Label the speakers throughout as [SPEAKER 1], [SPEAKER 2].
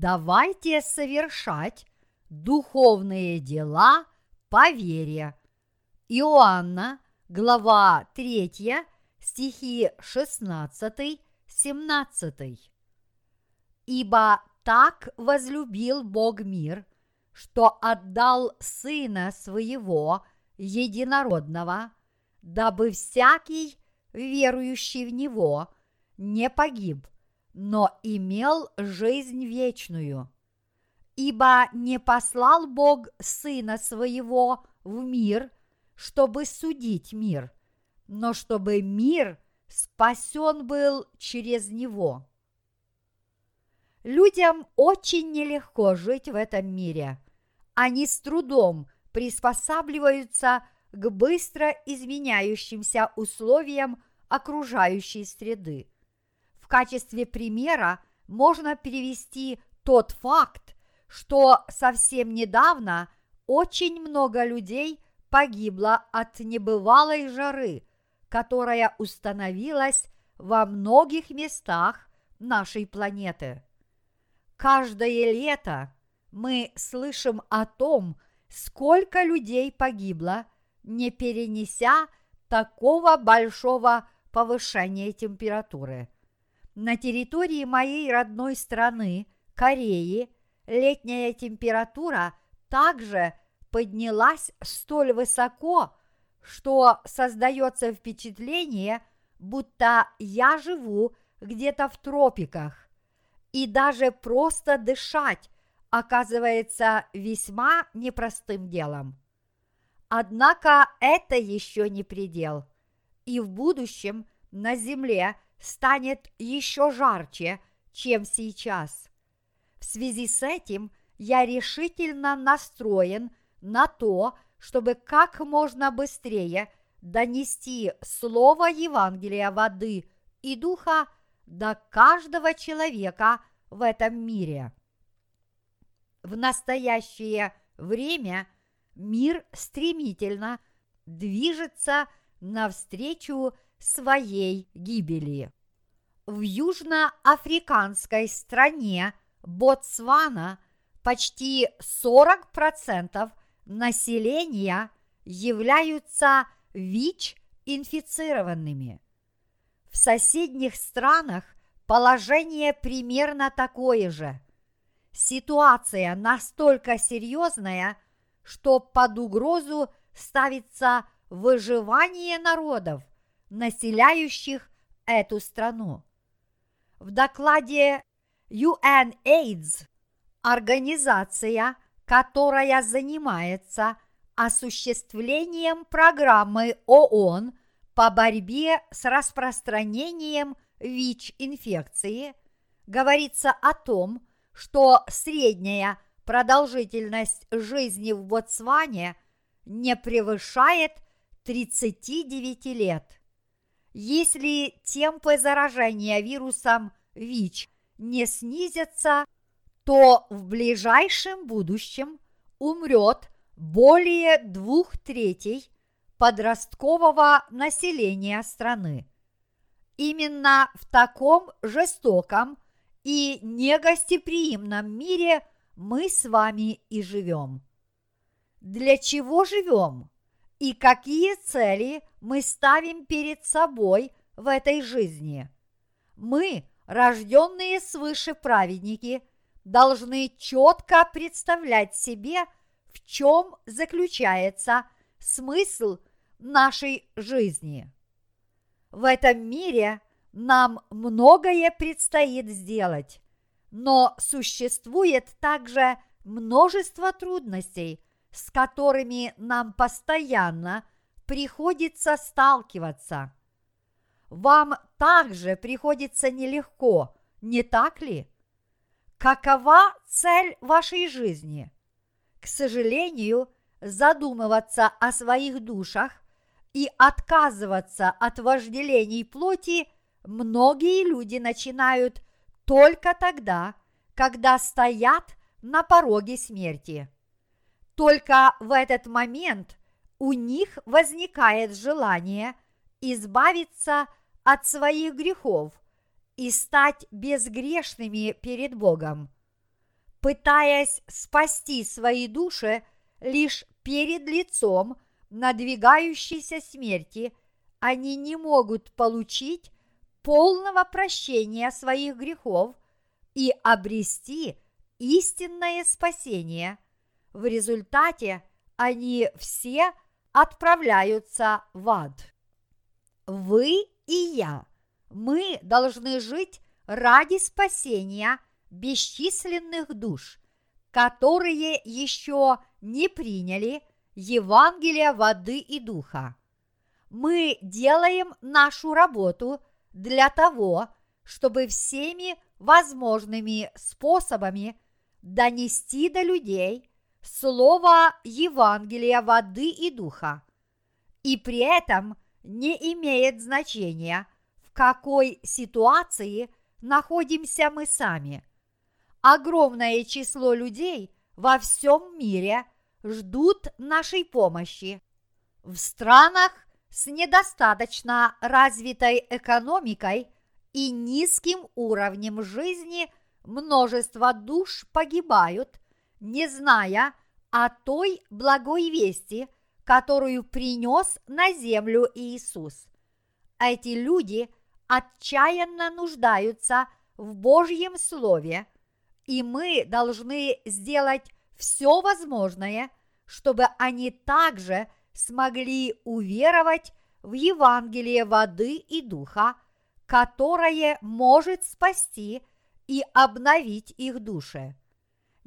[SPEAKER 1] давайте совершать духовные дела по вере. Иоанна, глава 3, стихи 16-17. Ибо так возлюбил Бог мир, что отдал Сына Своего Единородного, дабы всякий, верующий в Него, не погиб, но имел жизнь вечную. Ибо не послал Бог Сына Своего в мир, чтобы судить мир, но чтобы мир спасен был через Него. Людям очень нелегко жить в этом мире. Они с трудом приспосабливаются к быстро изменяющимся условиям окружающей среды. В качестве примера можно перевести тот факт, что совсем недавно очень много людей погибло от небывалой жары, которая установилась во многих местах нашей планеты. Каждое лето мы слышим о том, сколько людей погибло, не перенеся такого большого повышения температуры. На территории моей родной страны, Кореи, летняя температура также поднялась столь высоко, что создается впечатление, будто я живу где-то в тропиках и даже просто дышать оказывается весьма непростым делом. Однако это еще не предел, и в будущем на Земле станет еще жарче, чем сейчас. В связи с этим я решительно настроен на то, чтобы как можно быстрее донести слово Евангелия воды и духа до каждого человека в этом мире. В настоящее время мир стремительно движется навстречу своей гибели. В южноафриканской стране Ботсвана почти 40% населения являются ВИЧ-инфицированными – в соседних странах положение примерно такое же. Ситуация настолько серьезная, что под угрозу ставится выживание народов, населяющих эту страну. В докладе UNAIDS организация, которая занимается осуществлением программы ООН по борьбе с распространением ВИЧ-инфекции говорится о том, что средняя продолжительность жизни в Ботсване не превышает 39 лет. Если темпы заражения вирусом ВИЧ не снизятся, то в ближайшем будущем умрет более двух третей подросткового населения страны. Именно в таком жестоком и негостеприимном мире мы с вами и живем. Для чего живем? И какие цели мы ставим перед собой в этой жизни? Мы, рожденные свыше праведники, должны четко представлять себе, в чем заключается смысл нашей жизни. В этом мире нам многое предстоит сделать, но существует также множество трудностей, с которыми нам постоянно приходится сталкиваться. Вам также приходится нелегко, не так ли? Какова цель вашей жизни? К сожалению, задумываться о своих душах и отказываться от вожделений плоти многие люди начинают только тогда, когда стоят на пороге смерти. Только в этот момент у них возникает желание избавиться от своих грехов и стать безгрешными перед Богом. пытаясь спасти свои души лишь перед лицом надвигающейся смерти, они не могут получить полного прощения своих грехов и обрести истинное спасение. В результате они все отправляются в ад. Вы и я, мы должны жить ради спасения бесчисленных душ, которые еще не приняли Евангелие воды и духа. Мы делаем нашу работу для того, чтобы всеми возможными способами донести до людей слово Евангелия воды и духа. И при этом не имеет значения, в какой ситуации находимся мы сами. Огромное число людей во всем мире ждут нашей помощи. В странах с недостаточно развитой экономикой и низким уровнем жизни множество душ погибают, не зная о той благой вести, которую принес на землю Иисус. Эти люди отчаянно нуждаются в Божьем Слове, и мы должны сделать все возможное, чтобы они также смогли уверовать в Евангелие воды и духа, которое может спасти и обновить их души.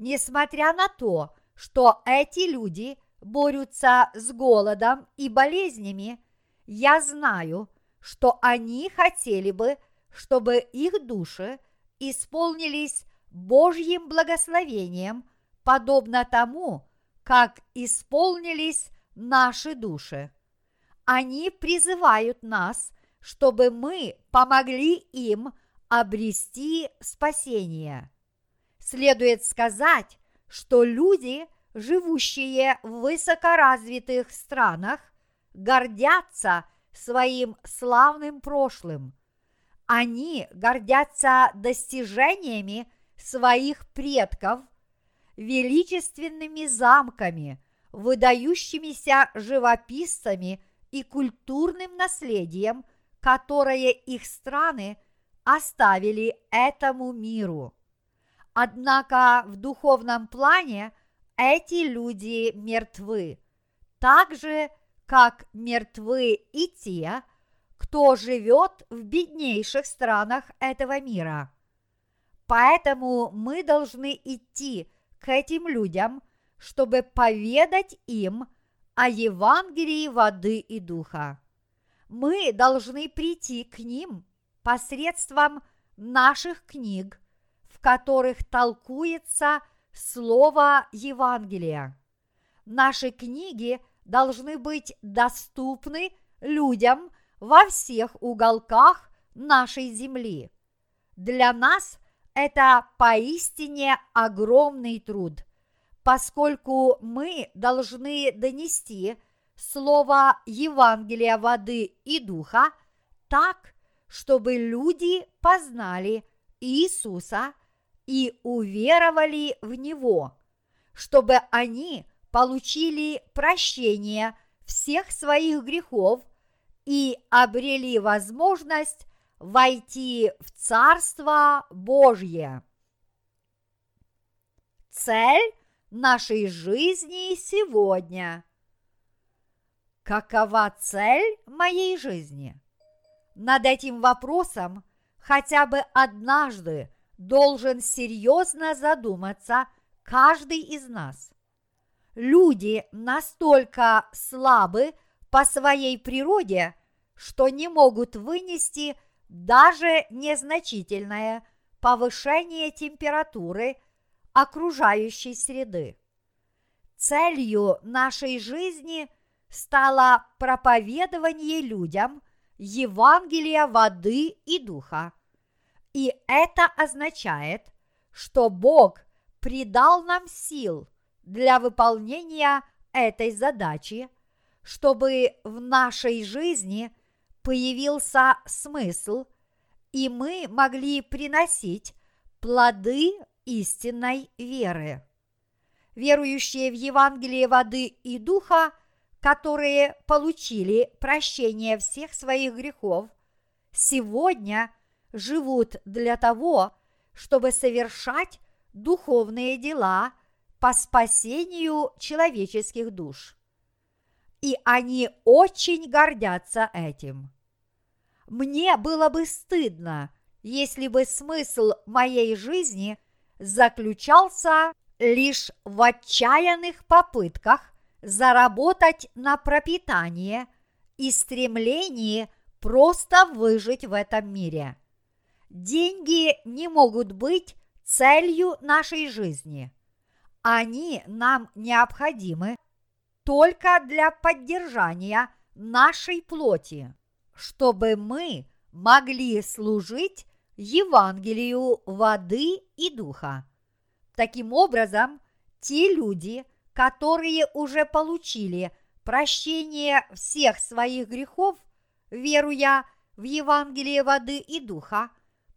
[SPEAKER 1] Несмотря на то, что эти люди борются с голодом и болезнями, я знаю, что они хотели бы, чтобы их души исполнились Божьим благословением, подобно тому, как исполнились наши души. Они призывают нас, чтобы мы помогли им обрести спасение. Следует сказать, что люди, живущие в высокоразвитых странах, гордятся своим славным прошлым. Они гордятся достижениями своих предков, величественными замками – выдающимися живописцами и культурным наследием, которое их страны оставили этому миру. Однако в духовном плане эти люди мертвы, так же, как мертвы и те, кто живет в беднейших странах этого мира. Поэтому мы должны идти к этим людям – чтобы поведать им о Евангелии воды и духа. Мы должны прийти к ним посредством наших книг, которых толкуется слово Евангелия. Наши книги должны быть доступны людям во всех уголках нашей земли. Для нас это поистине огромный труд – поскольку мы должны донести слово Евангелия воды и духа так, чтобы люди познали Иисуса и уверовали в Него, чтобы они получили прощение всех своих грехов и обрели возможность войти в Царство Божье. Цель нашей жизни сегодня. Какова цель моей жизни? Над этим вопросом хотя бы однажды должен серьезно задуматься каждый из нас. Люди настолько слабы по своей природе, что не могут вынести даже незначительное повышение температуры – окружающей среды. Целью нашей жизни стало проповедование людям Евангелия воды и духа. И это означает, что Бог придал нам сил для выполнения этой задачи, чтобы в нашей жизни появился смысл, и мы могли приносить плоды истинной веры. Верующие в Евангелие воды и духа, которые получили прощение всех своих грехов, сегодня живут для того, чтобы совершать духовные дела по спасению человеческих душ. И они очень гордятся этим. Мне было бы стыдно, если бы смысл моей жизни заключался лишь в отчаянных попытках заработать на пропитание и стремлении просто выжить в этом мире. Деньги не могут быть целью нашей жизни. Они нам необходимы только для поддержания нашей плоти, чтобы мы могли служить Евангелию воды и духа. Таким образом, те люди, которые уже получили прощение всех своих грехов, веруя в Евангелие воды и духа,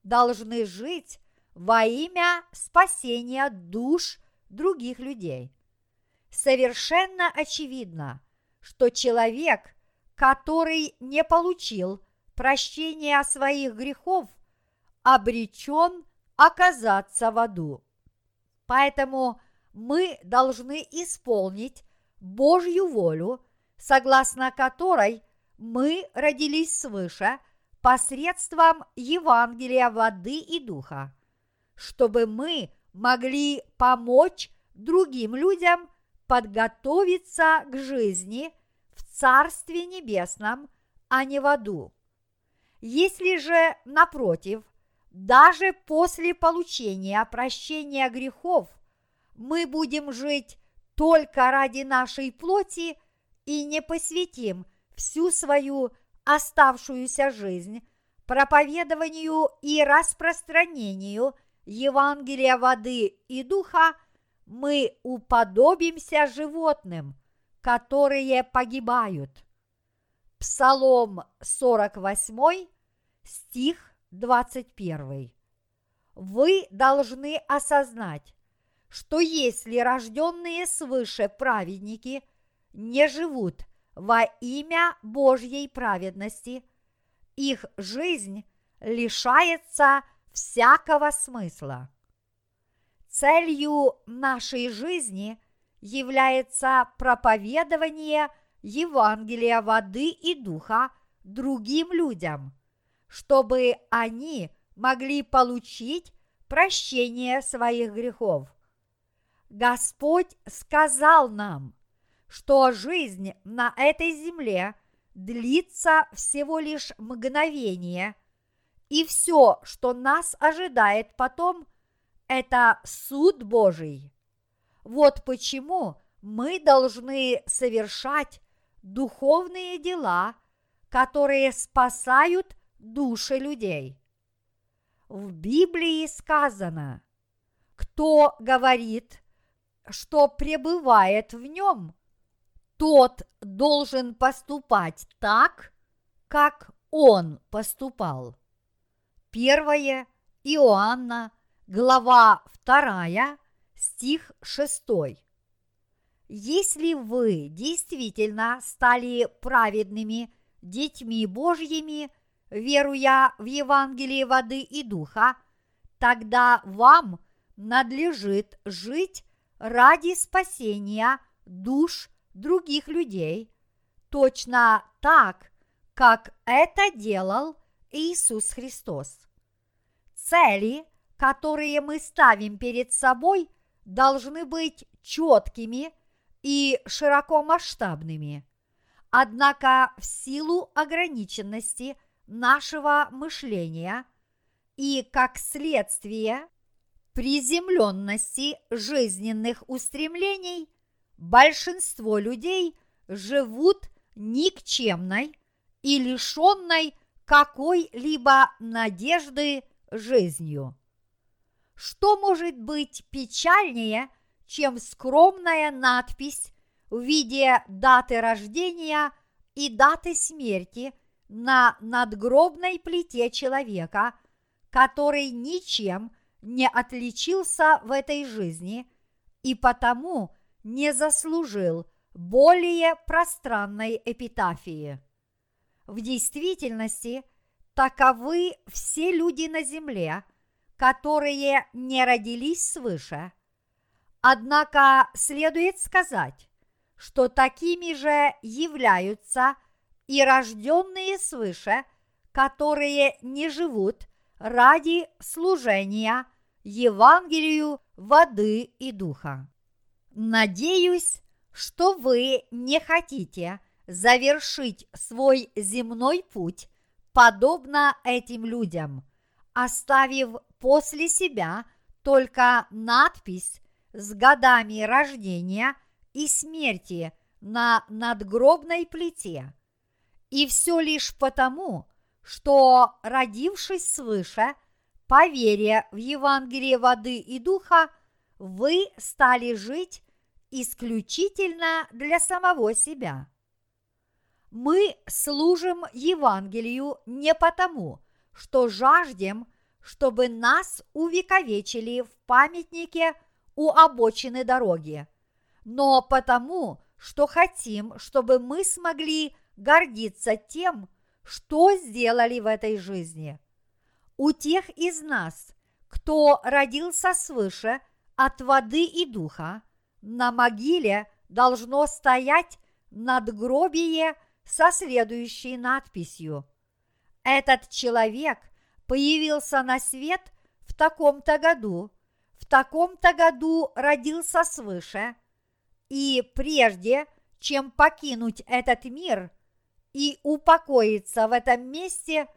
[SPEAKER 1] должны жить во имя спасения душ других людей. Совершенно очевидно, что человек, который не получил прощения своих грехов, обречен оказаться в аду. Поэтому мы должны исполнить Божью волю, согласно которой мы родились свыше посредством Евангелия воды и духа, чтобы мы могли помочь другим людям подготовиться к жизни в Царстве Небесном, а не в аду. Если же, напротив, даже после получения прощения грехов мы будем жить только ради нашей плоти и не посвятим всю свою оставшуюся жизнь проповедованию и распространению Евангелия воды и духа, мы уподобимся животным, которые погибают. Псалом 48, стих 21. Вы должны осознать, что если рожденные свыше праведники не живут во имя Божьей праведности, их жизнь лишается всякого смысла. Целью нашей жизни является проповедование Евангелия воды и духа другим людям – чтобы они могли получить прощение своих грехов. Господь сказал нам, что жизнь на этой земле длится всего лишь мгновение, и все, что нас ожидает потом, это суд Божий. Вот почему мы должны совершать духовные дела, которые спасают души людей. В Библии сказано, кто говорит, что пребывает в нем, тот должен поступать так, как он поступал. Первое Иоанна, глава 2, стих 6. Если вы действительно стали праведными детьми Божьими – веруя в Евангелие воды и духа, тогда вам надлежит жить ради спасения душ других людей, точно так, как это делал Иисус Христос. Цели, которые мы ставим перед собой, должны быть четкими и широкомасштабными. Однако в силу ограниченности нашего мышления и, как следствие, приземленности жизненных устремлений большинство людей живут никчемной и лишенной какой-либо надежды жизнью. Что может быть печальнее, чем скромная надпись в виде даты рождения и даты смерти – на надгробной плите человека, который ничем не отличился в этой жизни и потому не заслужил более пространной эпитафии. В действительности таковы все люди на земле, которые не родились свыше. Однако следует сказать, что такими же являются и рожденные свыше, которые не живут ради служения Евангелию воды и духа. Надеюсь, что вы не хотите завершить свой земной путь подобно этим людям, оставив после себя только надпись с годами рождения и смерти на надгробной плите. И все лишь потому, что, родившись свыше, по вере в Евангелие воды и духа, вы стали жить исключительно для самого себя. Мы служим Евангелию не потому, что жаждем, чтобы нас увековечили в памятнике у обочины дороги, но потому, что хотим, чтобы мы смогли гордиться тем, что сделали в этой жизни. У тех из нас, кто родился свыше от воды и духа, на могиле должно стоять надгробие со следующей надписью. Этот человек появился на свет в таком-то году, в таком-то году родился свыше, и прежде, чем покинуть этот мир и упокоиться в этом месте,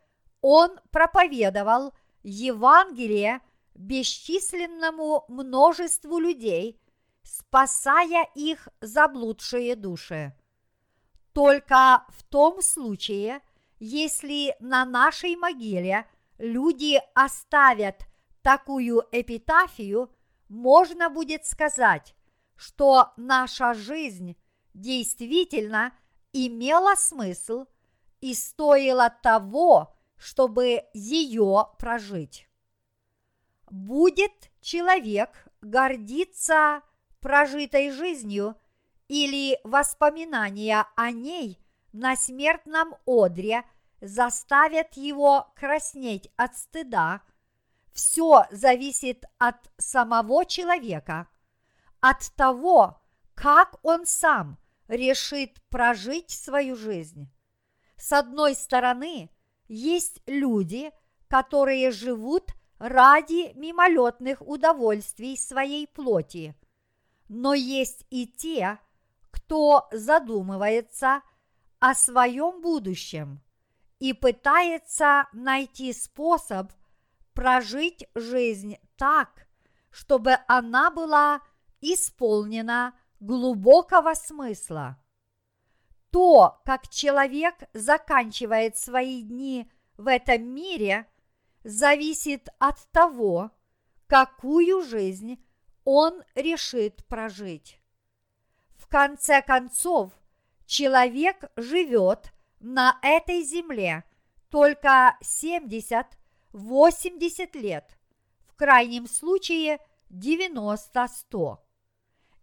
[SPEAKER 1] он проповедовал Евангелие бесчисленному множеству людей – спасая их заблудшие души. Только в том случае, если на нашей могиле люди оставят такую эпитафию, можно будет сказать, что наша жизнь действительно имела смысл и стоила того, чтобы ее прожить. Будет человек гордиться прожитой жизнью или воспоминания о ней на смертном одре заставят его краснеть от стыда, все зависит от самого человека, от того, как он сам решит прожить свою жизнь. С одной стороны, есть люди, которые живут ради мимолетных удовольствий своей плоти – но есть и те, кто задумывается о своем будущем и пытается найти способ прожить жизнь так, чтобы она была исполнена глубокого смысла. То, как человек заканчивает свои дни в этом мире, зависит от того, какую жизнь он решит прожить. В конце концов, человек живет на этой земле только 70-80 лет, в крайнем случае 90-100.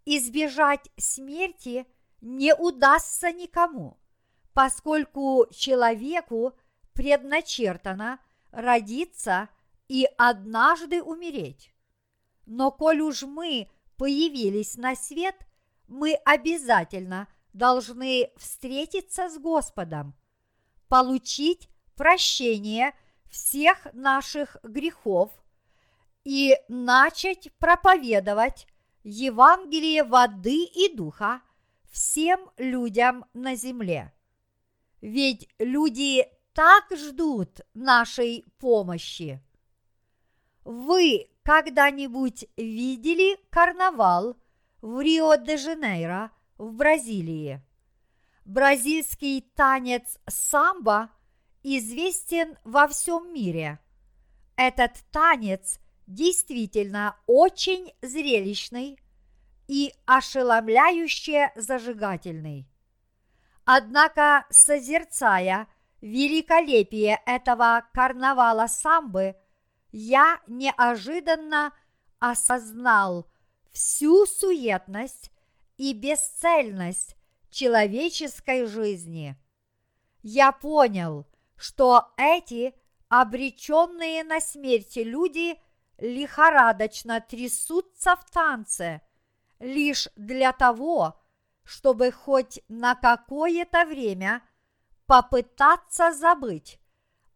[SPEAKER 1] Избежать смерти не удастся никому, поскольку человеку предначертано родиться и однажды умереть. Но коль уж мы появились на свет, мы обязательно должны встретиться с Господом, получить прощение всех наших грехов и начать проповедовать Евангелие воды и духа всем людям на земле. Ведь люди так ждут нашей помощи. Вы когда-нибудь видели карнавал в Рио-де-Жанейро в Бразилии? Бразильский танец самбо известен во всем мире. Этот танец действительно очень зрелищный и ошеломляюще зажигательный. Однако, созерцая великолепие этого карнавала самбы – я неожиданно осознал всю суетность и бесцельность человеческой жизни. Я понял, что эти обреченные на смерть люди лихорадочно трясутся в танце лишь для того, чтобы хоть на какое-то время попытаться забыть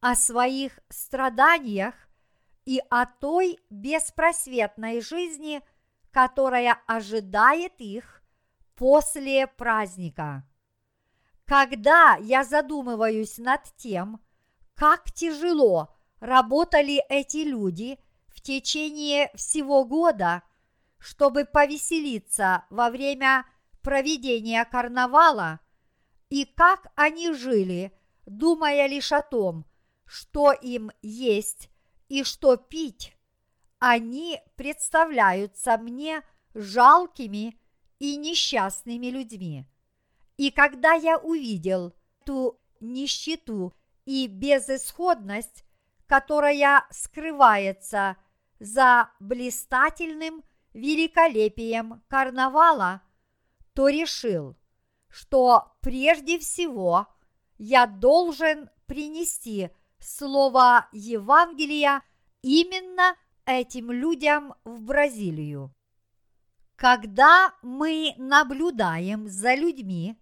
[SPEAKER 1] о своих страданиях и о той беспросветной жизни, которая ожидает их после праздника. Когда я задумываюсь над тем, как тяжело работали эти люди в течение всего года, чтобы повеселиться во время проведения карнавала, и как они жили, думая лишь о том, что им есть и что пить, они представляются мне жалкими и несчастными людьми. И когда я увидел ту нищету и безысходность, которая скрывается за блистательным великолепием карнавала, то решил, что прежде всего я должен принести слово Евангелия именно этим людям в Бразилию. Когда мы наблюдаем за людьми,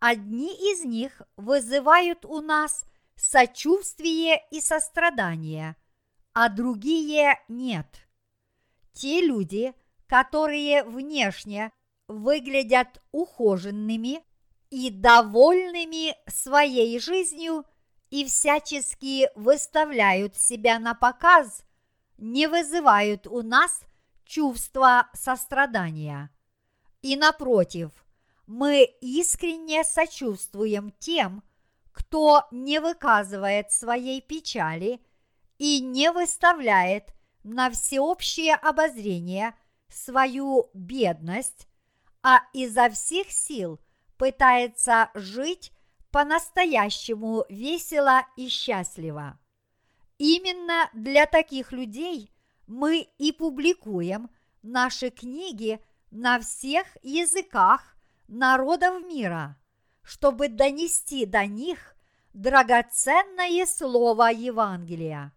[SPEAKER 1] одни из них вызывают у нас сочувствие и сострадание, а другие нет. Те люди, которые внешне выглядят ухоженными и довольными своей жизнью и всячески выставляют себя на показ, не вызывают у нас чувства сострадания. И напротив, мы искренне сочувствуем тем, кто не выказывает своей печали и не выставляет на всеобщее обозрение свою бедность, а изо всех сил пытается жить по-настоящему весело и счастливо. Именно для таких людей мы и публикуем наши книги на всех языках народов мира, чтобы донести до них драгоценное слово Евангелия.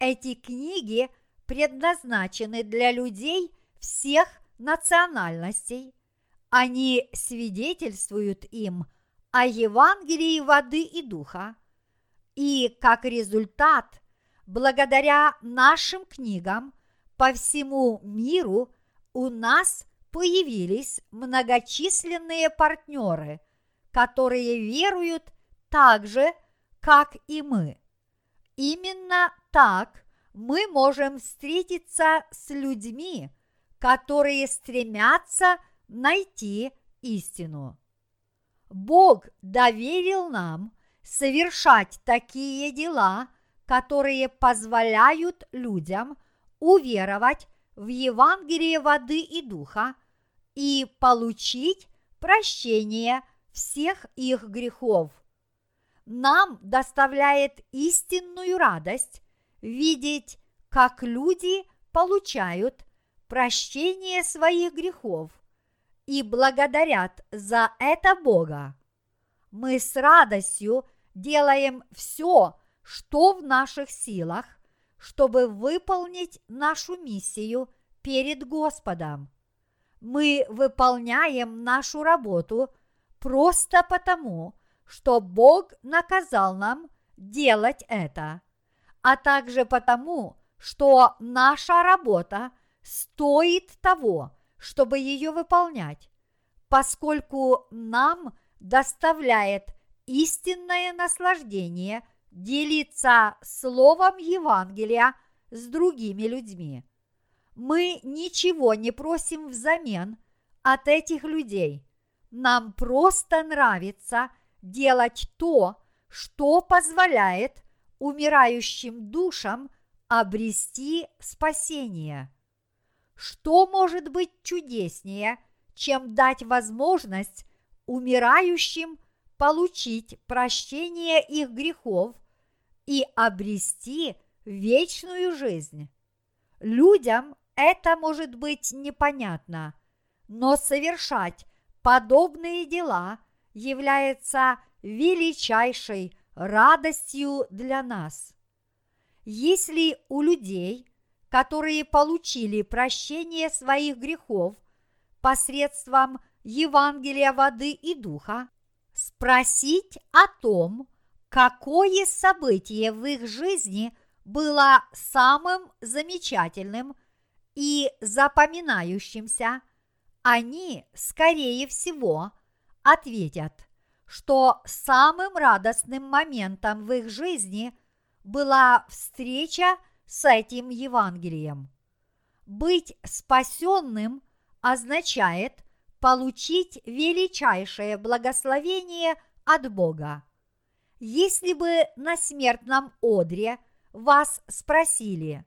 [SPEAKER 1] Эти книги предназначены для людей всех национальностей. Они свидетельствуют им о Евангелии воды и духа. И как результат, благодаря нашим книгам по всему миру у нас появились многочисленные партнеры, которые веруют так же, как и мы. Именно так мы можем встретиться с людьми, которые стремятся найти истину. Бог доверил нам совершать такие дела, которые позволяют людям уверовать в Евангелие воды и духа и получить прощение всех их грехов. Нам доставляет истинную радость видеть, как люди получают прощение своих грехов и благодарят за это Бога. Мы с радостью делаем все, что в наших силах, чтобы выполнить нашу миссию перед Господом. Мы выполняем нашу работу просто потому, что Бог наказал нам делать это, а также потому, что наша работа стоит того, чтобы ее выполнять, поскольку нам доставляет истинное наслаждение делиться словом Евангелия с другими людьми. Мы ничего не просим взамен от этих людей. Нам просто нравится делать то, что позволяет умирающим душам обрести спасение. Что может быть чудеснее, чем дать возможность умирающим получить прощение их грехов и обрести вечную жизнь. Людям это может быть непонятно, но совершать подобные дела является величайшей радостью для нас. Если у людей, которые получили прощение своих грехов посредством Евангелия воды и духа, спросить о том, какое событие в их жизни было самым замечательным и запоминающимся, они, скорее всего, ответят, что самым радостным моментом в их жизни была встреча с этим Евангелием. Быть спасенным означает получить величайшее благословение от Бога. Если бы на смертном одре вас спросили,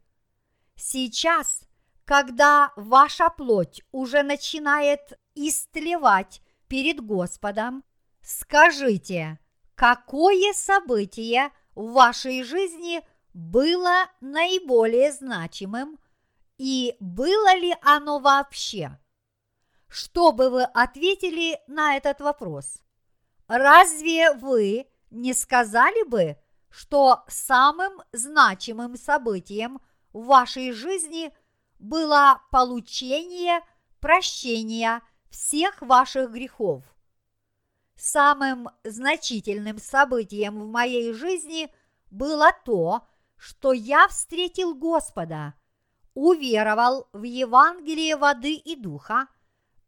[SPEAKER 1] сейчас, когда ваша плоть уже начинает истлевать перед Господом, скажите, какое событие в вашей жизни было наиболее значимым и было ли оно вообще? Что бы вы ответили на этот вопрос? Разве вы не сказали бы, что самым значимым событием в вашей жизни было получение прощения всех ваших грехов? Самым значительным событием в моей жизни было то, что я встретил Господа, уверовал в Евангелие воды и духа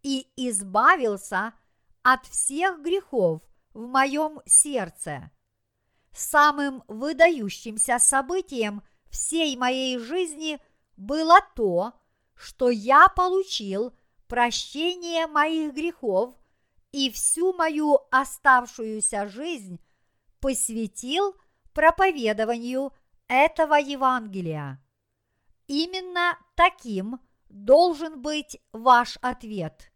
[SPEAKER 1] и избавился от всех грехов в моем сердце. Самым выдающимся событием всей моей жизни было то, что я получил прощение моих грехов и всю мою оставшуюся жизнь посвятил проповедованию этого Евангелия. Именно таким должен быть ваш ответ.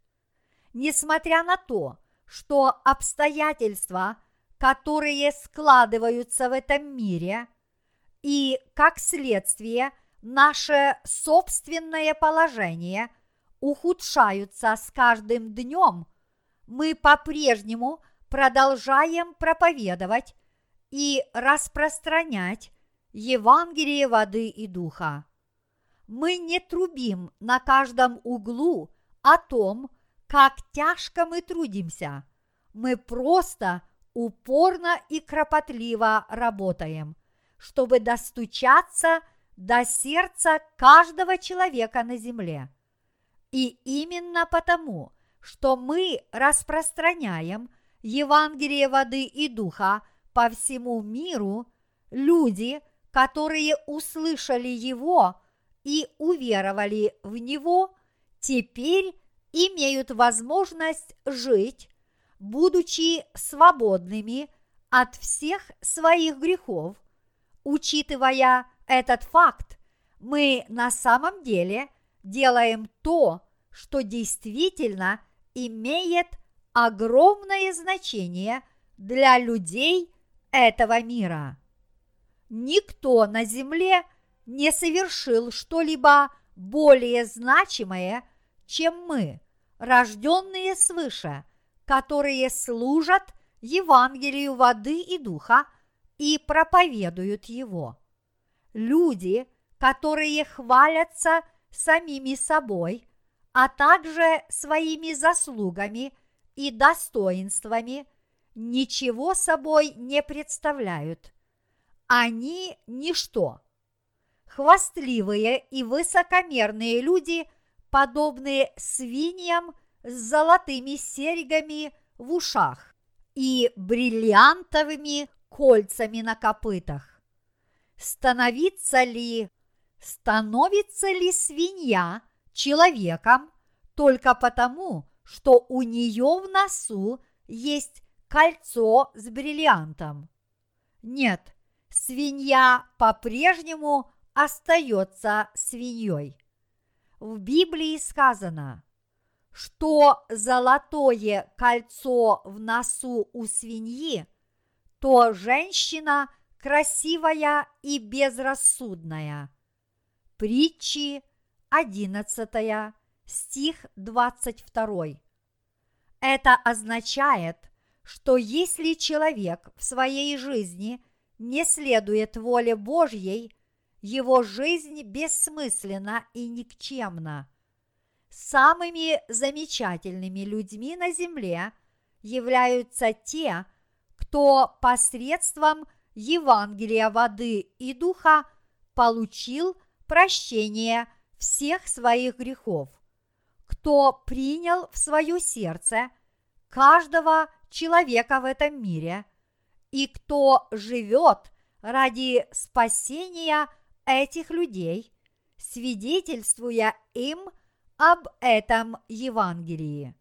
[SPEAKER 1] Несмотря на то, что обстоятельства, которые складываются в этом мире, и, как следствие, наше собственное положение ухудшаются с каждым днем, мы по-прежнему продолжаем проповедовать и распространять Евангелие воды и духа. Мы не трубим на каждом углу о том, как тяжко мы трудимся. Мы просто упорно и кропотливо работаем, чтобы достучаться до сердца каждого человека на земле. И именно потому, что мы распространяем Евангелие воды и духа по всему миру, люди – которые услышали его и уверовали в него, теперь имеют возможность жить, будучи свободными от всех своих грехов. Учитывая этот факт, мы на самом деле делаем то, что действительно имеет огромное значение для людей этого мира никто на земле не совершил что-либо более значимое, чем мы, рожденные свыше, которые служат Евангелию воды и духа и проповедуют его. Люди, которые хвалятся самими собой, а также своими заслугами и достоинствами, ничего собой не представляют – они ничто. Хвастливые и высокомерные люди, подобные свиньям с золотыми серьгами в ушах и бриллиантовыми кольцами на копытах. Становится ли, становится ли свинья человеком только потому, что у нее в носу есть кольцо с бриллиантом? Нет, свинья по-прежнему остается свиньей. В Библии сказано, что золотое кольцо в носу у свиньи, то женщина, красивая и безрассудная. Притчи 11 стих 22. Это означает, что если человек в своей жизни не следует воле Божьей, его жизнь бессмысленна и никчемна. Самыми замечательными людьми на земле являются те, кто посредством Евангелия воды и духа получил прощение всех своих грехов, кто принял в свое сердце каждого человека в этом мире и кто живет ради спасения этих людей, свидетельствуя им об этом Евангелии.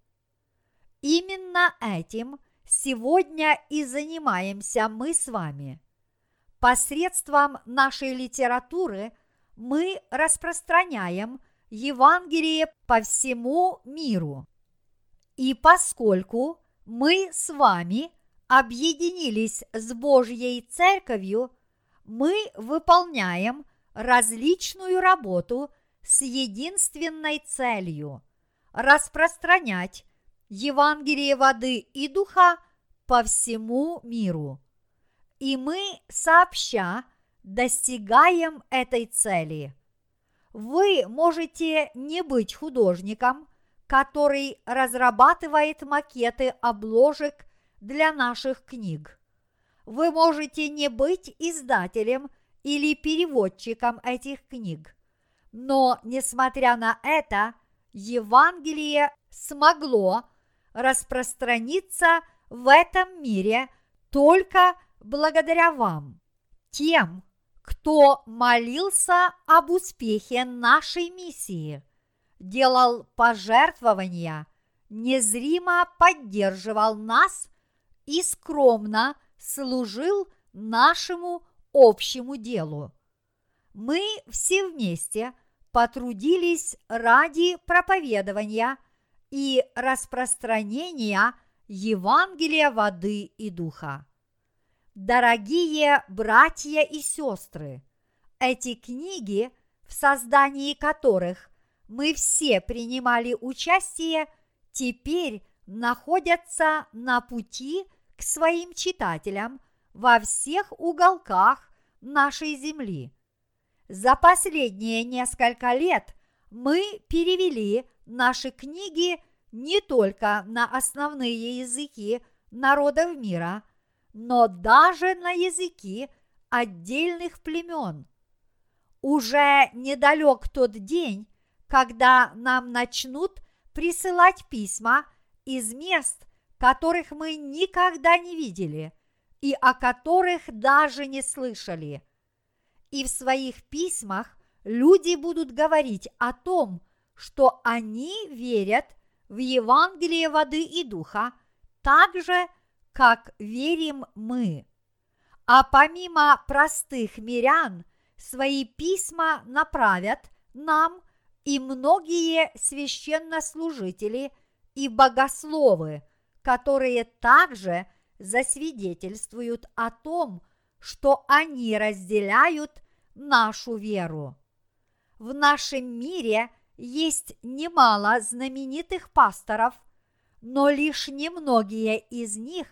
[SPEAKER 1] Именно этим сегодня и занимаемся мы с вами. Посредством нашей литературы мы распространяем Евангелие по всему миру. И поскольку мы с вами объединились с Божьей Церковью, мы выполняем различную работу с единственной целью – распространять Евангелие воды и духа по всему миру. И мы сообща достигаем этой цели. Вы можете не быть художником, который разрабатывает макеты обложек для наших книг. Вы можете не быть издателем или переводчиком этих книг, но, несмотря на это, Евангелие смогло распространиться в этом мире только благодаря вам, тем, кто молился об успехе нашей миссии, делал пожертвования, незримо поддерживал нас и скромно служил нашему общему делу. Мы все вместе потрудились ради проповедования и распространения Евангелия воды и духа. Дорогие братья и сестры, эти книги, в создании которых мы все принимали участие, теперь находятся на пути к своим читателям во всех уголках нашей земли. За последние несколько лет мы перевели наши книги не только на основные языки народов мира, но даже на языки отдельных племен. Уже недалек тот день, когда нам начнут присылать письма из мест, которых мы никогда не видели и о которых даже не слышали. И в своих письмах люди будут говорить о том, что они верят в Евангелие воды и духа, так же, как верим мы. А помимо простых мирян, свои письма направят нам и многие священнослужители и богословы, которые также засвидетельствуют о том, что они разделяют нашу веру. В нашем мире есть немало знаменитых пасторов, но лишь немногие из них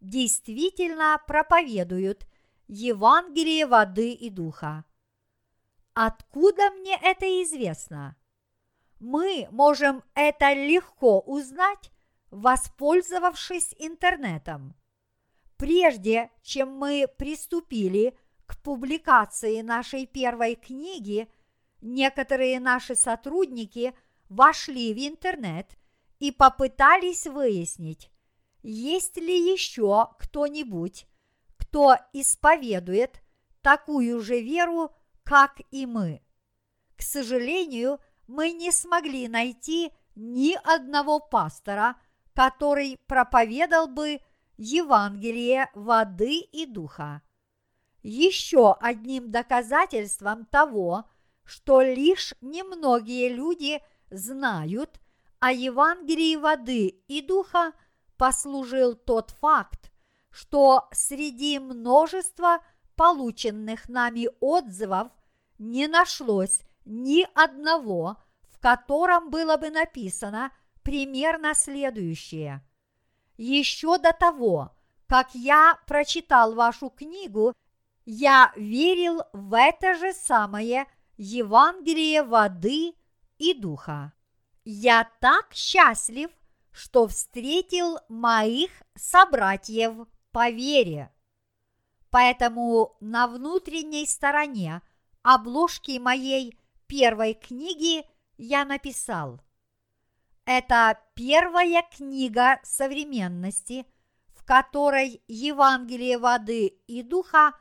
[SPEAKER 1] действительно проповедуют Евангелие воды и духа. Откуда мне это известно? Мы можем это легко узнать, воспользовавшись интернетом. Прежде чем мы приступили к публикации нашей первой книги, некоторые наши сотрудники вошли в интернет и попытались выяснить, есть ли еще кто-нибудь, кто исповедует такую же веру, как и мы. К сожалению, мы не смогли найти ни одного пастора, который проповедовал бы Евангелие воды и духа. Еще одним доказательством того, что лишь немногие люди знают о Евангелии воды и духа – послужил тот факт, что среди множества полученных нами отзывов не нашлось ни одного, в котором было бы написано примерно следующее. Еще до того, как я прочитал вашу книгу, я верил в это же самое Евангелие воды и духа. Я так счастлив, что встретил моих собратьев по вере. Поэтому на внутренней стороне обложки моей первой книги я написал. Это первая книга современности, в которой Евангелие воды и духа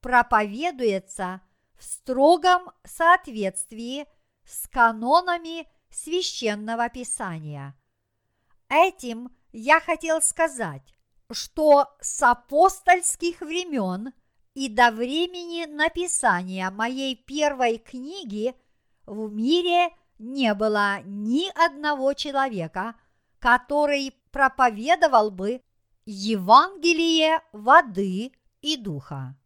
[SPEAKER 1] проповедуется в строгом соответствии с канонами священного писания. Этим я хотел сказать, что с апостольских времен и до времени написания моей первой книги в мире не было ни одного человека, который проповедовал бы Евангелие воды и духа.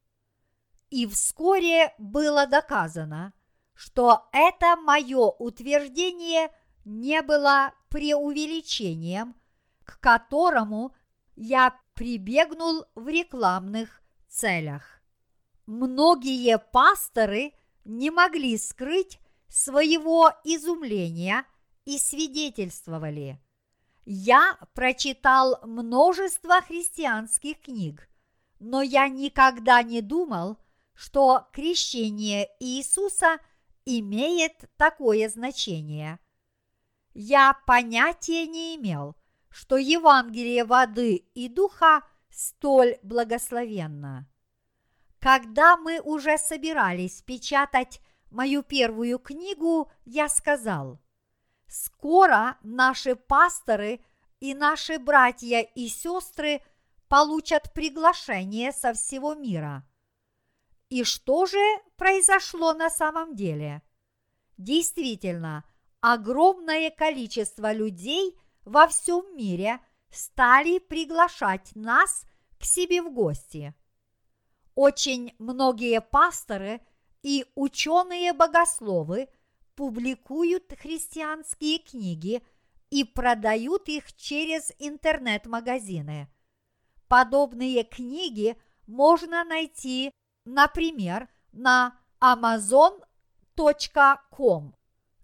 [SPEAKER 1] И вскоре было доказано, что это мое утверждение не было преувеличением, к которому я прибегнул в рекламных целях. Многие пасторы не могли скрыть своего изумления и свидетельствовали. Я прочитал множество христианских книг, но я никогда не думал, что крещение Иисуса имеет такое значение. Я понятия не имел, что Евангелие воды и духа столь благословенно. Когда мы уже собирались печатать мою первую книгу, я сказал, скоро наши пасторы и наши братья и сестры получат приглашение со всего мира. И что же произошло на самом деле? Действительно, огромное количество людей – во всем мире стали приглашать нас к себе в гости. Очень многие пасторы и ученые-богословы публикуют христианские книги и продают их через интернет-магазины. Подобные книги можно найти, например, на amazon.com.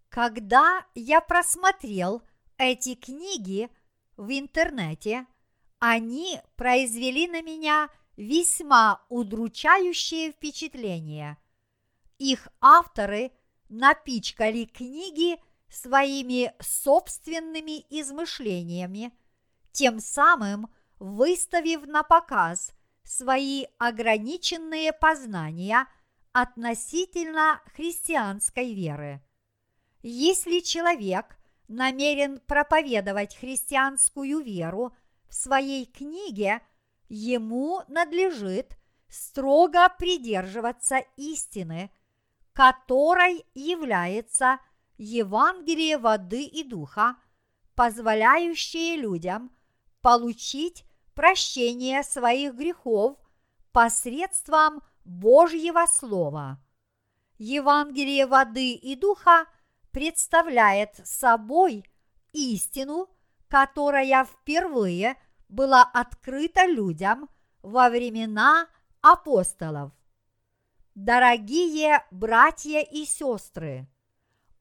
[SPEAKER 1] Когда я просмотрел – эти книги в интернете, они произвели на меня весьма удручающее впечатление. Их авторы напичкали книги своими собственными измышлениями, тем самым выставив на показ свои ограниченные познания относительно христианской веры. Если человек – намерен проповедовать христианскую веру в своей книге, ему надлежит строго придерживаться истины, которой является Евангелие воды и духа, позволяющее людям получить прощение своих грехов посредством Божьего Слова. Евангелие воды и духа представляет собой истину, которая впервые была открыта людям во времена апостолов. Дорогие братья и сестры,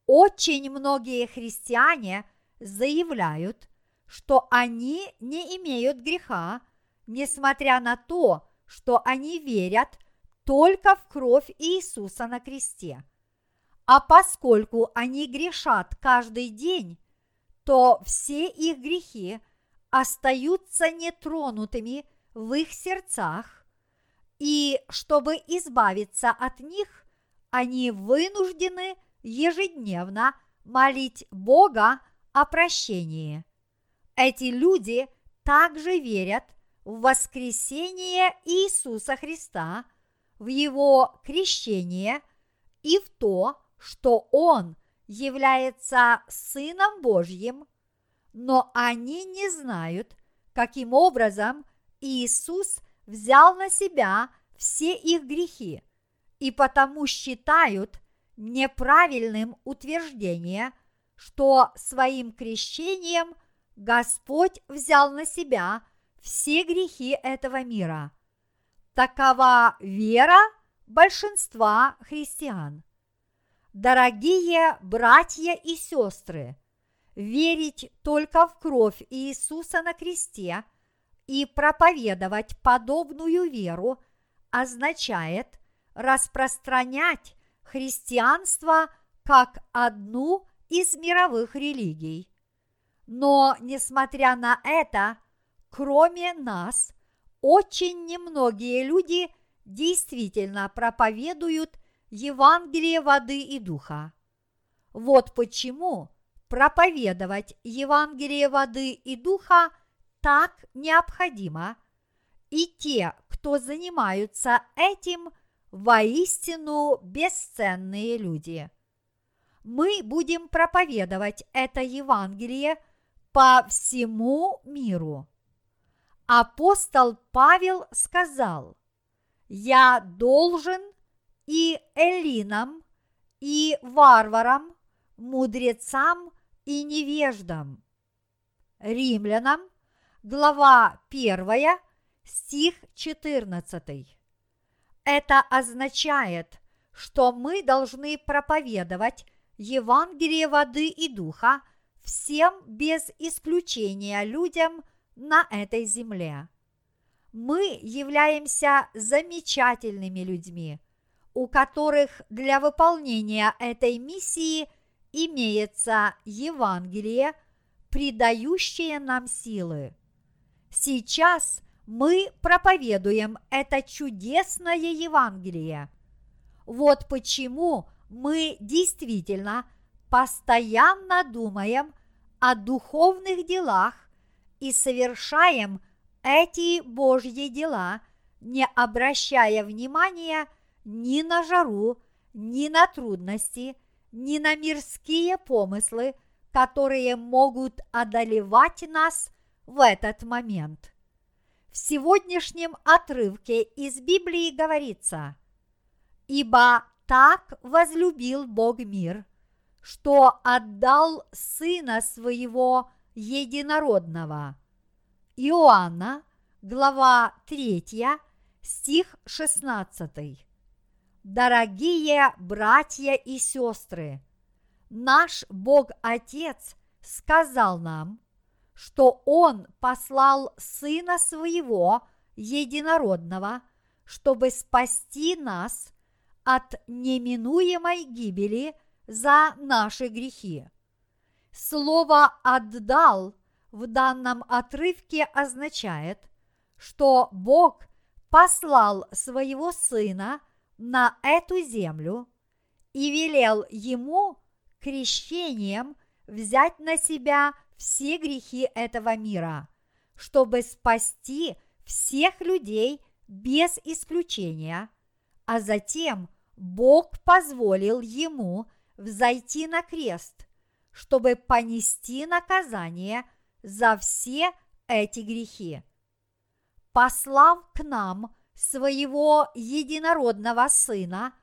[SPEAKER 1] очень многие христиане заявляют, что они не имеют греха, несмотря на то, что они верят только в кровь Иисуса на кресте – а поскольку они грешат каждый день, то все их грехи остаются нетронутыми в их сердцах, и чтобы избавиться от них, они вынуждены ежедневно молить Бога о прощении. Эти люди также верят в воскресение Иисуса Христа, в Его крещение и в то, что Он является Сыном Божьим, но они не знают, каким образом Иисус взял на себя все их грехи, и потому считают неправильным утверждение, что своим крещением Господь взял на себя все грехи этого мира. Такова вера большинства христиан. Дорогие братья и сестры, верить только в кровь Иисуса на кресте и проповедовать подобную веру означает распространять христианство как одну из мировых религий. Но, несмотря на это, кроме нас, очень немногие люди действительно проповедуют Евангелие воды и духа. Вот почему проповедовать Евангелие воды и духа так необходимо, и те, кто занимаются этим, воистину бесценные люди. Мы будем проповедовать это Евангелие по всему миру. Апостол Павел сказал, «Я должен и эллинам, и варварам, мудрецам и невеждам». Римлянам, глава 1, стих 14. Это означает, что мы должны проповедовать Евангелие воды и духа всем без исключения людям на этой земле. Мы являемся замечательными людьми, у которых для выполнения этой миссии имеется Евангелие, придающее нам силы. Сейчас мы проповедуем это чудесное Евангелие. Вот почему мы действительно постоянно думаем о духовных делах и совершаем эти Божьи дела, не обращая внимания ни на жару, ни на трудности, ни на мирские помыслы, которые могут одолевать нас в этот момент. В сегодняшнем отрывке из Библии говорится, «Ибо так возлюбил Бог мир, что отдал Сына Своего Единородного». Иоанна, глава 3, стих 16. Дорогие братья и сестры, наш Бог Отец сказал нам, что Он послал Сына Своего Единородного, чтобы спасти нас от неминуемой гибели за наши грехи. Слово «отдал» в данном отрывке означает, что Бог послал своего Сына на эту землю и велел ему крещением взять на себя все грехи этого мира, чтобы спасти всех людей без исключения, а затем Бог позволил ему взойти на крест, чтобы понести наказание за все эти грехи. Послав к нам своего единородного Сына,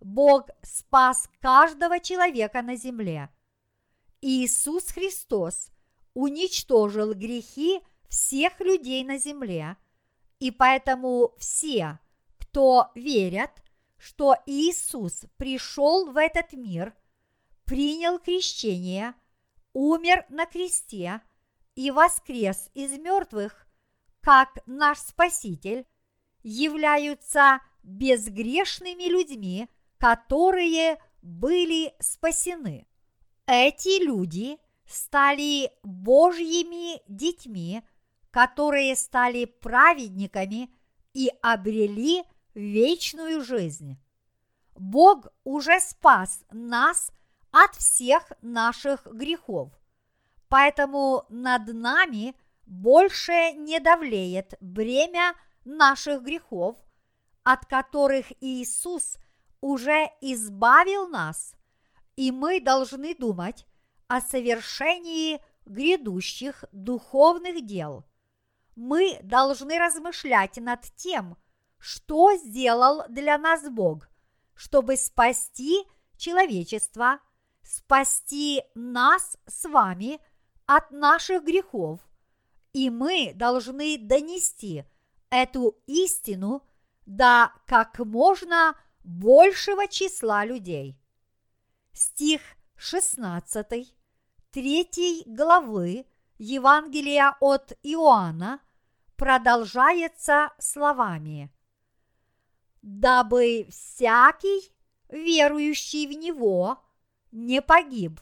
[SPEAKER 1] Бог спас каждого человека на земле. Иисус Христос уничтожил грехи всех людей на земле, и поэтому все, кто верят, что Иисус пришел в этот мир, принял крещение, умер на кресте и воскрес из мертвых, как наш Спаситель, являются безгрешными людьми, которые были спасены. Эти люди – стали Божьими детьми, которые стали праведниками и обрели вечную жизнь. Бог уже спас нас от всех наших грехов, поэтому над нами больше не давлеет бремя наших грехов, от которых Иисус уже избавил нас, и мы должны думать о совершении грядущих духовных дел. Мы должны размышлять над тем, что сделал для нас Бог, чтобы спасти человечество, спасти нас с вами от наших грехов, и мы должны донести эту истину до как можно большего числа людей. Стих 16 3 главы Евангелия от Иоанна продолжается словами «Дабы всякий, верующий в Него, не погиб,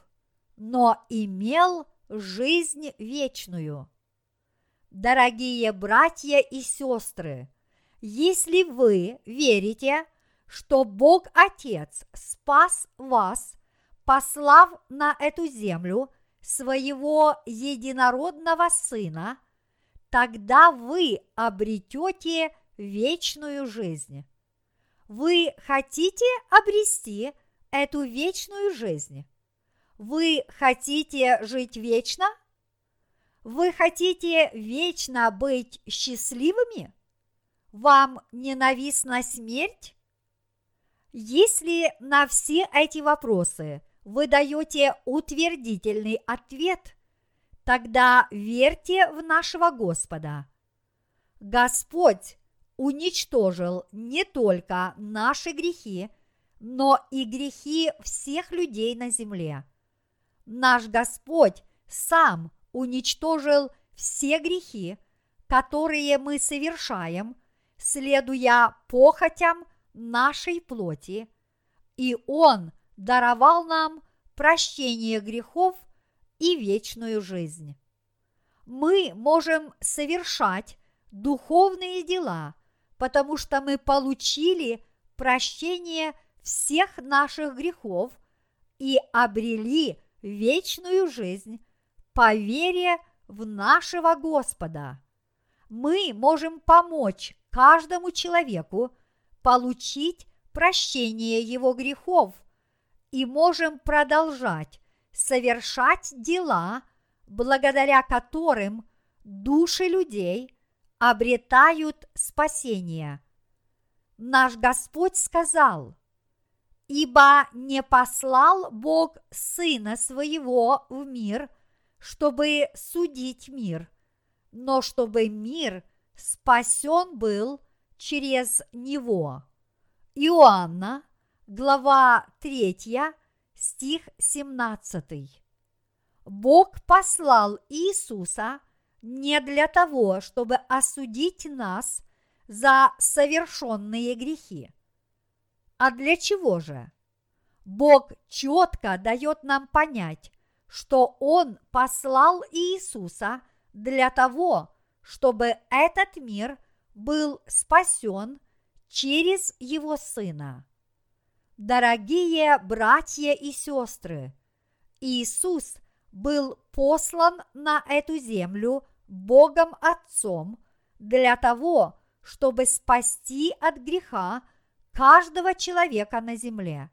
[SPEAKER 1] но имел жизнь вечную». Дорогие братья и сестры, если вы верите, что Бог Отец спас вас, послав на эту землю своего единородного Сына, тогда вы обретете вечную жизнь. Вы хотите обрести эту вечную жизнь? Вы хотите жить вечно? Вы хотите вечно быть счастливыми? Вам ненавистна смерть? Если на все эти вопросы вы даете утвердительный ответ, тогда верьте в нашего Господа. Господь уничтожил не только наши грехи, но и грехи всех людей на земле. Наш Господь сам уничтожил все грехи, которые мы совершаем, следуя похотям нашей плоти, и Он даровал нам прощение грехов и вечную жизнь. Мы можем совершать духовные дела, потому что мы получили прощение всех наших грехов и обрели вечную жизнь по вере в нашего Господа. Мы можем помочь каждому человеку получить прощение его грехов – и можем продолжать совершать дела, благодаря которым души людей обретают спасение. Наш Господь сказал, «Ибо не послал Бог Сына Своего в мир, чтобы судить мир, но чтобы мир спасен был через Него». Иоанна, глава 3, стих 17. Бог послал Иисуса не для того, чтобы осудить нас за совершенные грехи. А для чего же? Бог четко дает нам понять, что Он послал Иисуса для того, чтобы этот мир был спасен через Его Сына. Дорогие братья и сестры, Иисус был послан на эту землю Богом Отцом для того, чтобы спасти от греха каждого человека на земле.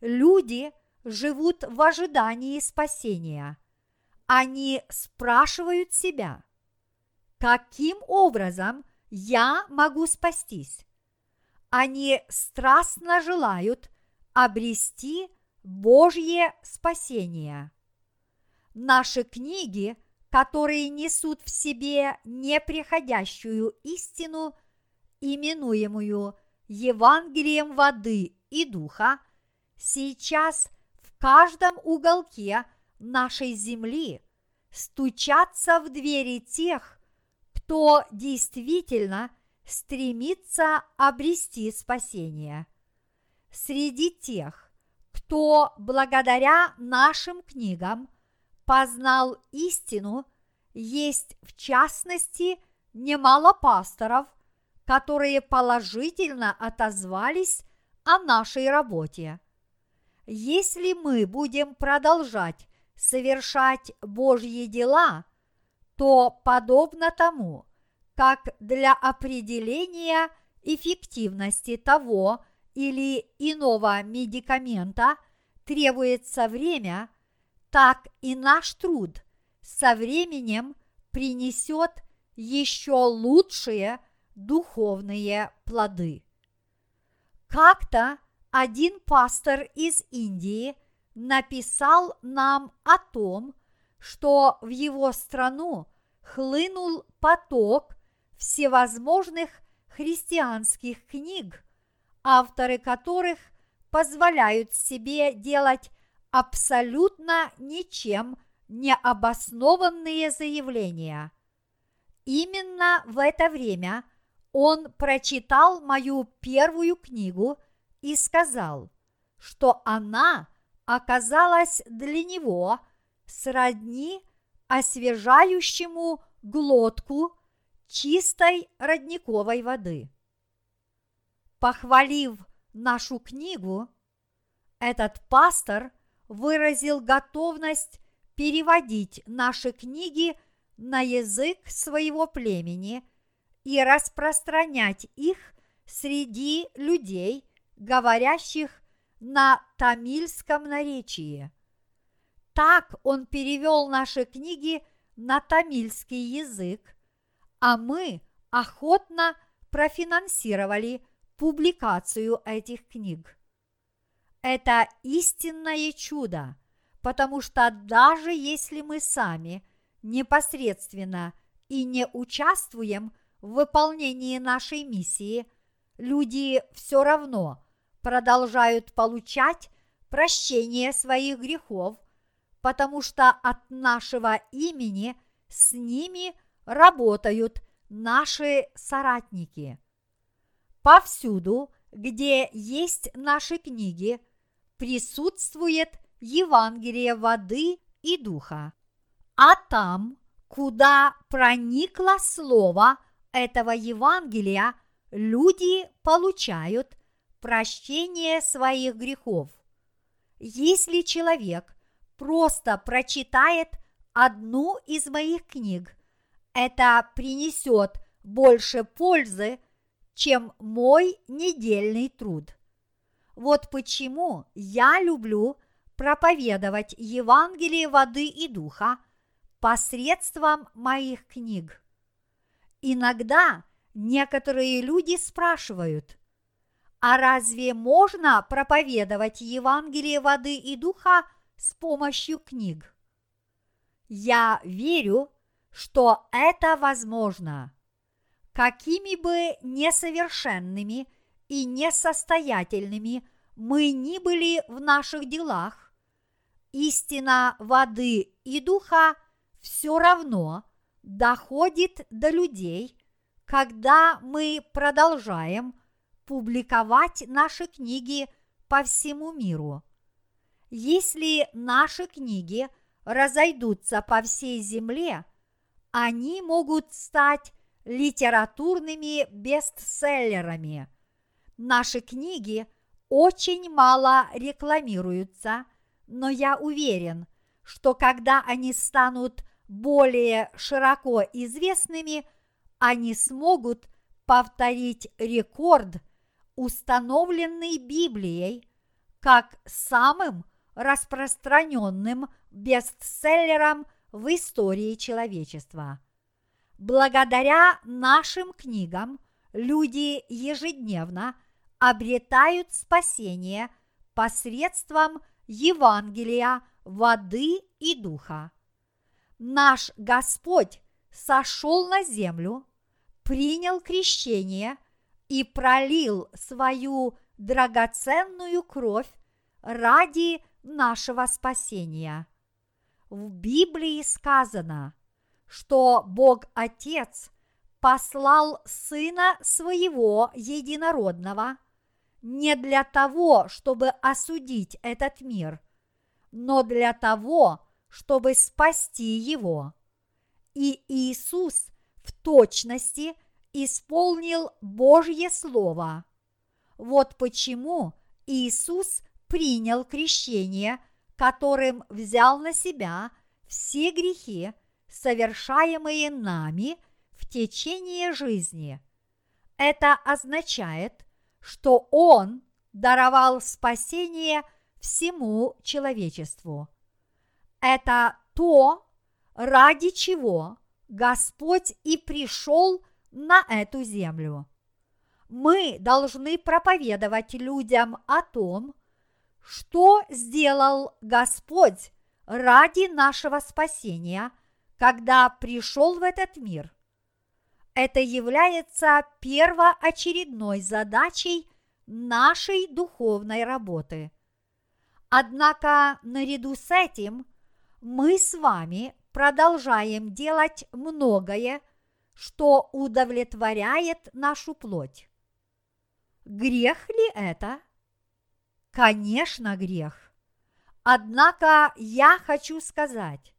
[SPEAKER 1] Люди живут в ожидании спасения. Они спрашивают себя, каким образом я могу спастись? Они страстно желают обрести Божье спасение. Наши книги, которые несут в себе неприходящую истину, именуемую Евангелием воды и духа, сейчас в каждом уголке нашей земли стучатся в двери тех, кто действительно – стремится обрести спасение. Среди тех, кто благодаря нашим книгам познал истину, есть в частности немало пасторов, которые положительно отозвались о нашей работе. Если мы будем продолжать совершать Божьи дела, то подобно тому, как для определения эффективности того или иного медикамента требуется время, так и наш труд со временем принесет еще лучшие духовные плоды. Как-то один пастор из Индии написал нам о том, что в его страну хлынул поток всевозможных христианских книг, авторы которых позволяют себе делать абсолютно ничем не обоснованные заявления. Именно в это время он прочитал мою первую книгу и сказал, что она оказалась для него сродни освежающему глотку чистой родниковой воды. Похвалив нашу книгу, этот пастор выразил готовность переводить наши книги на язык своего племени и распространять их среди людей, говорящих на тамильском наречии. Так он перевел наши книги на тамильский язык, а мы охотно профинансировали публикацию этих книг. Это истинное чудо, потому что даже если мы сами непосредственно и не участвуем в выполнении нашей миссии, люди все равно продолжают получать прощение своих грехов, потому что от нашего имени с ними работают наши соратники. Повсюду, где есть наши книги, присутствует Евангелие воды и духа. А там, куда проникло слово этого Евангелия, люди получают прощение своих грехов. Если человек просто прочитает одну из моих книг, это принесет больше пользы, чем мой недельный труд. Вот почему я люблю проповедовать Евангелие воды и духа посредством моих книг. Иногда некоторые люди спрашивают, а разве можно проповедовать Евангелие воды и духа с помощью книг? Я верю, что это возможно. Какими бы несовершенными и несостоятельными мы ни были в наших делах, истина воды и духа все равно доходит до людей, когда мы продолжаем публиковать наши книги по всему миру. Если наши книги разойдутся по всей земле – они могут стать литературными бестселлерами. Наши книги очень мало рекламируются, но я уверен, что когда они станут более широко известными, они смогут повторить рекорд, установленный Библией, как самым распространенным бестселлером в истории человечества. Благодаря нашим книгам люди ежедневно обретают спасение посредством Евангелия воды и духа. Наш Господь сошел на землю, принял крещение и пролил свою драгоценную кровь ради нашего спасения. В Библии сказано, что Бог Отец послал Сына Своего Единородного не для того, чтобы осудить этот мир, но для того, чтобы спасти его. И Иисус в точности исполнил Божье Слово. Вот почему Иисус принял крещение – которым взял на себя все грехи, совершаемые нами в течение жизни. Это означает, что Он даровал спасение всему человечеству. Это то, ради чего Господь и пришел на эту землю. Мы должны проповедовать людям о том, что сделал Господь ради нашего спасения, когда пришел в этот мир. Это является первоочередной задачей нашей духовной работы. Однако наряду с этим мы с вами продолжаем делать многое, что удовлетворяет нашу плоть. Грех ли это? Конечно, грех. Однако я хочу сказать,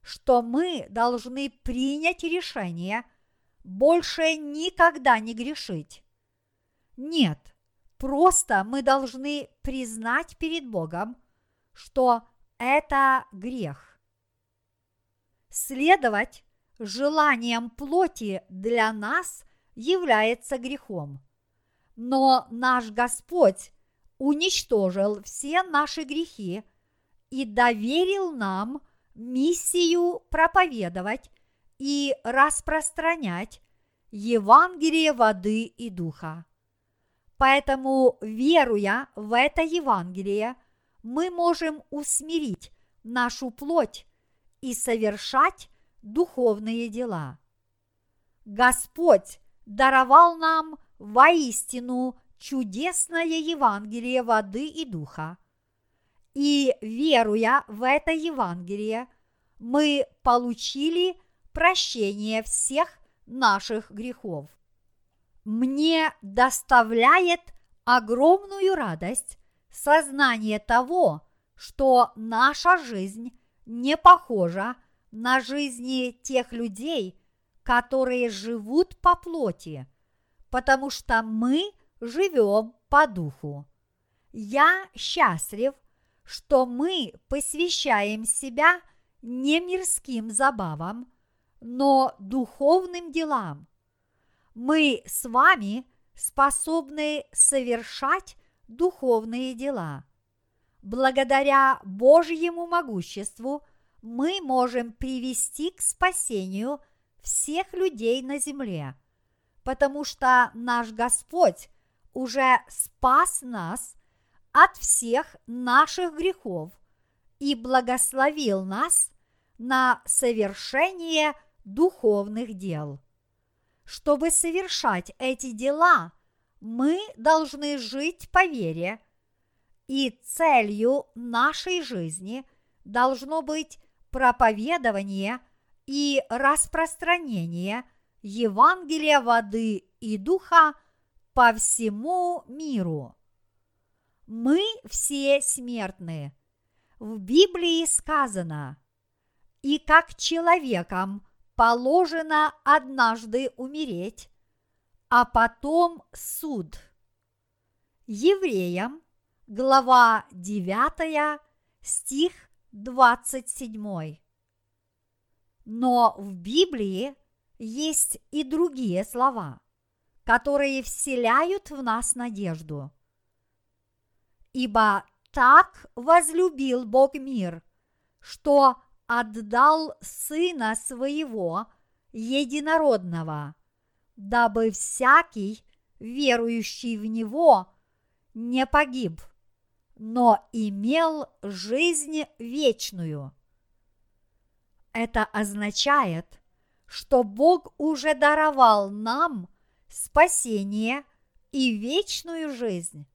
[SPEAKER 1] что мы должны принять решение больше никогда не грешить. Нет, просто мы должны признать перед Богом, что это грех. Следовать желанием плоти для нас является грехом. Но наш Господь уничтожил все наши грехи и доверил нам миссию проповедовать и распространять Евангелие воды и духа. Поэтому, веруя в это Евангелие, мы можем усмирить нашу плоть и совершать духовные дела. Господь даровал нам воистину чудесное Евангелие воды и духа. И веруя в это Евангелие, мы получили прощение всех наших грехов. Мне доставляет огромную радость сознание того, что наша жизнь не похожа на жизни тех людей, которые живут по плоти, потому что мы живем по духу. Я счастлив, что мы посвящаем себя не мирским забавам, но духовным делам. Мы с вами способны совершать духовные дела. Благодаря Божьему могуществу мы можем привести к спасению всех людей на земле, потому что наш Господь уже спас нас от всех наших грехов и благословил нас на совершение духовных дел. Чтобы совершать эти дела, мы должны жить по вере, и целью нашей жизни должно быть проповедование и распространение Евангелия воды и духа по всему миру. Мы все смертны. В Библии сказано, и как человекам положено однажды умереть, а потом суд. Евреям, глава 9, стих 27. Но в Библии есть и другие слова, которые вселяют в нас надежду. Ибо так возлюбил Бог мир, что отдал Сына Своего единородного, дабы всякий, верующий в Него, не погиб, но имел жизнь вечную. Это означает, что Бог уже даровал нам спасение и вечную жизнь.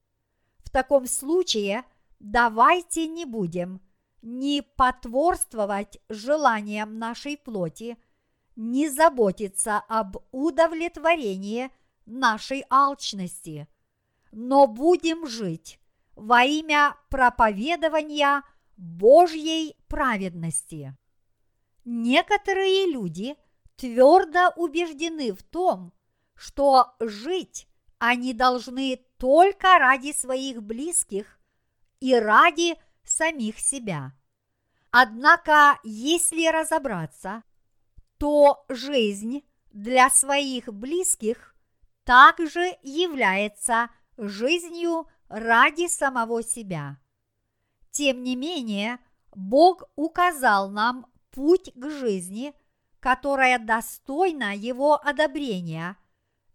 [SPEAKER 1] В таком случае давайте не будем ни потворствовать желаниям нашей плоти, ни заботиться об удовлетворении нашей алчности, но будем жить во имя проповедования Божьей праведности. Некоторые люди твердо убеждены в том, что жить они должны только ради своих близких и ради самих себя. Однако, если разобраться, то жизнь для своих близких также является жизнью ради самого себя. Тем не менее, Бог указал нам путь к жизни, которая достойна Его одобрения –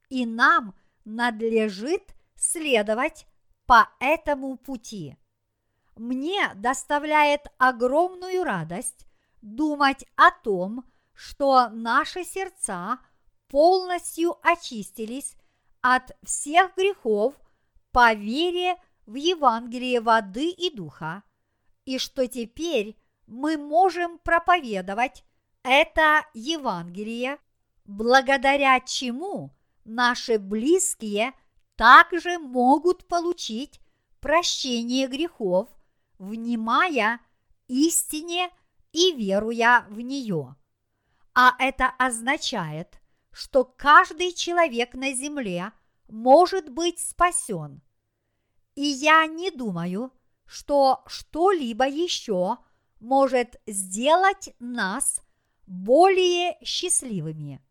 [SPEAKER 1] и нам надлежит следовать по этому пути. Мне доставляет огромную радость думать о том, что наши сердца полностью очистились от всех грехов по вере в Евангелие воды и духа, и что теперь мы можем проповедовать это Евангелие, благодаря чему наши близкие также могут получить прощение грехов, внимая истине и веруя в нее. А это означает, что каждый человек на земле может быть спасен. И я не думаю, что что-либо еще может сделать нас более счастливыми.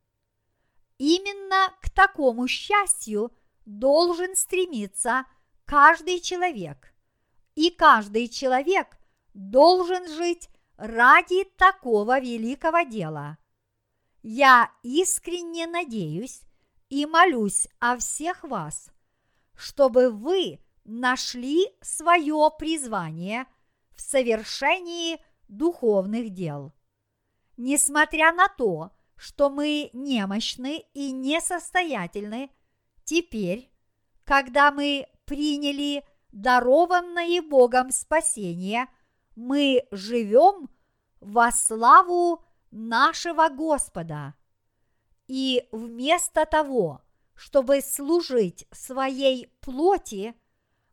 [SPEAKER 1] Именно к такому счастью должен стремиться каждый человек. И каждый человек должен жить ради такого великого дела. Я искренне надеюсь и молюсь о всех вас, чтобы вы нашли свое призвание в совершении духовных дел. Несмотря на то, что мы немощны и несостоятельны, теперь, когда мы приняли дарованное Богом спасение, мы живем во славу нашего Господа. И вместо того, чтобы служить своей плоти,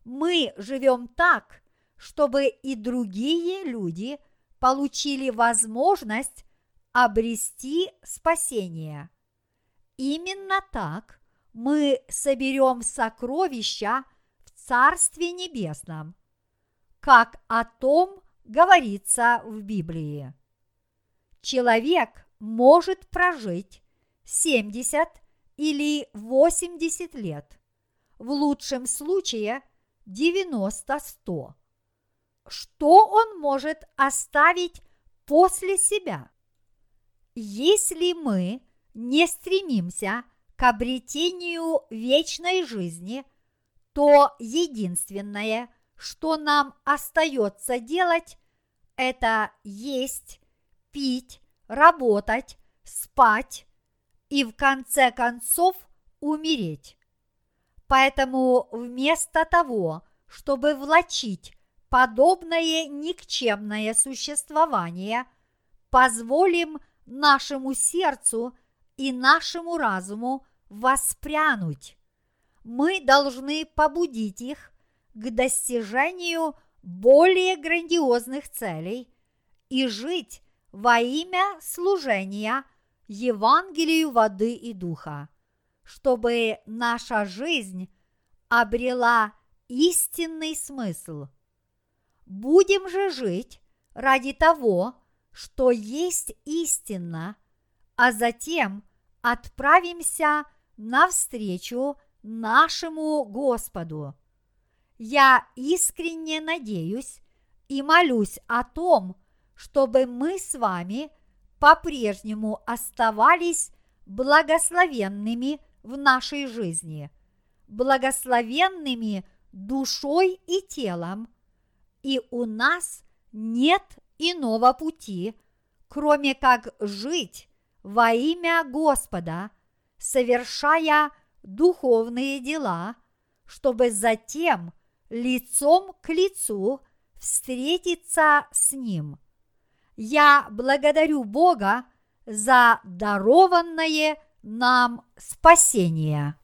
[SPEAKER 1] мы живем так, чтобы и другие люди получили возможность обрести спасение. Именно так мы соберем сокровища в Царстве Небесном, как о том говорится в Библии. Человек может прожить 70 или 80 лет, в лучшем случае 90-100. Что он может оставить после себя? Если мы не стремимся к обретению вечной жизни, то единственное, что нам остается делать, это есть, пить, работать, спать и в конце концов умереть. Поэтому вместо того, чтобы влачить подобное никчемное существование, позволим – нашему сердцу и нашему разуму воспрянуть. Мы должны побудить их к достижению более грандиозных целей и жить во имя служения Евангелию воды и духа, чтобы наша жизнь обрела истинный смысл. Будем же жить ради того, что есть истина, а затем отправимся навстречу нашему Господу. Я искренне надеюсь и молюсь о том, чтобы мы с вами по-прежнему оставались благословенными в нашей жизни, благословенными душой и телом, и у нас нет иного пути, кроме как жить во имя Господа, совершая духовные дела, чтобы затем лицом к лицу встретиться с Ним. Я благодарю Бога за дарованное нам спасение.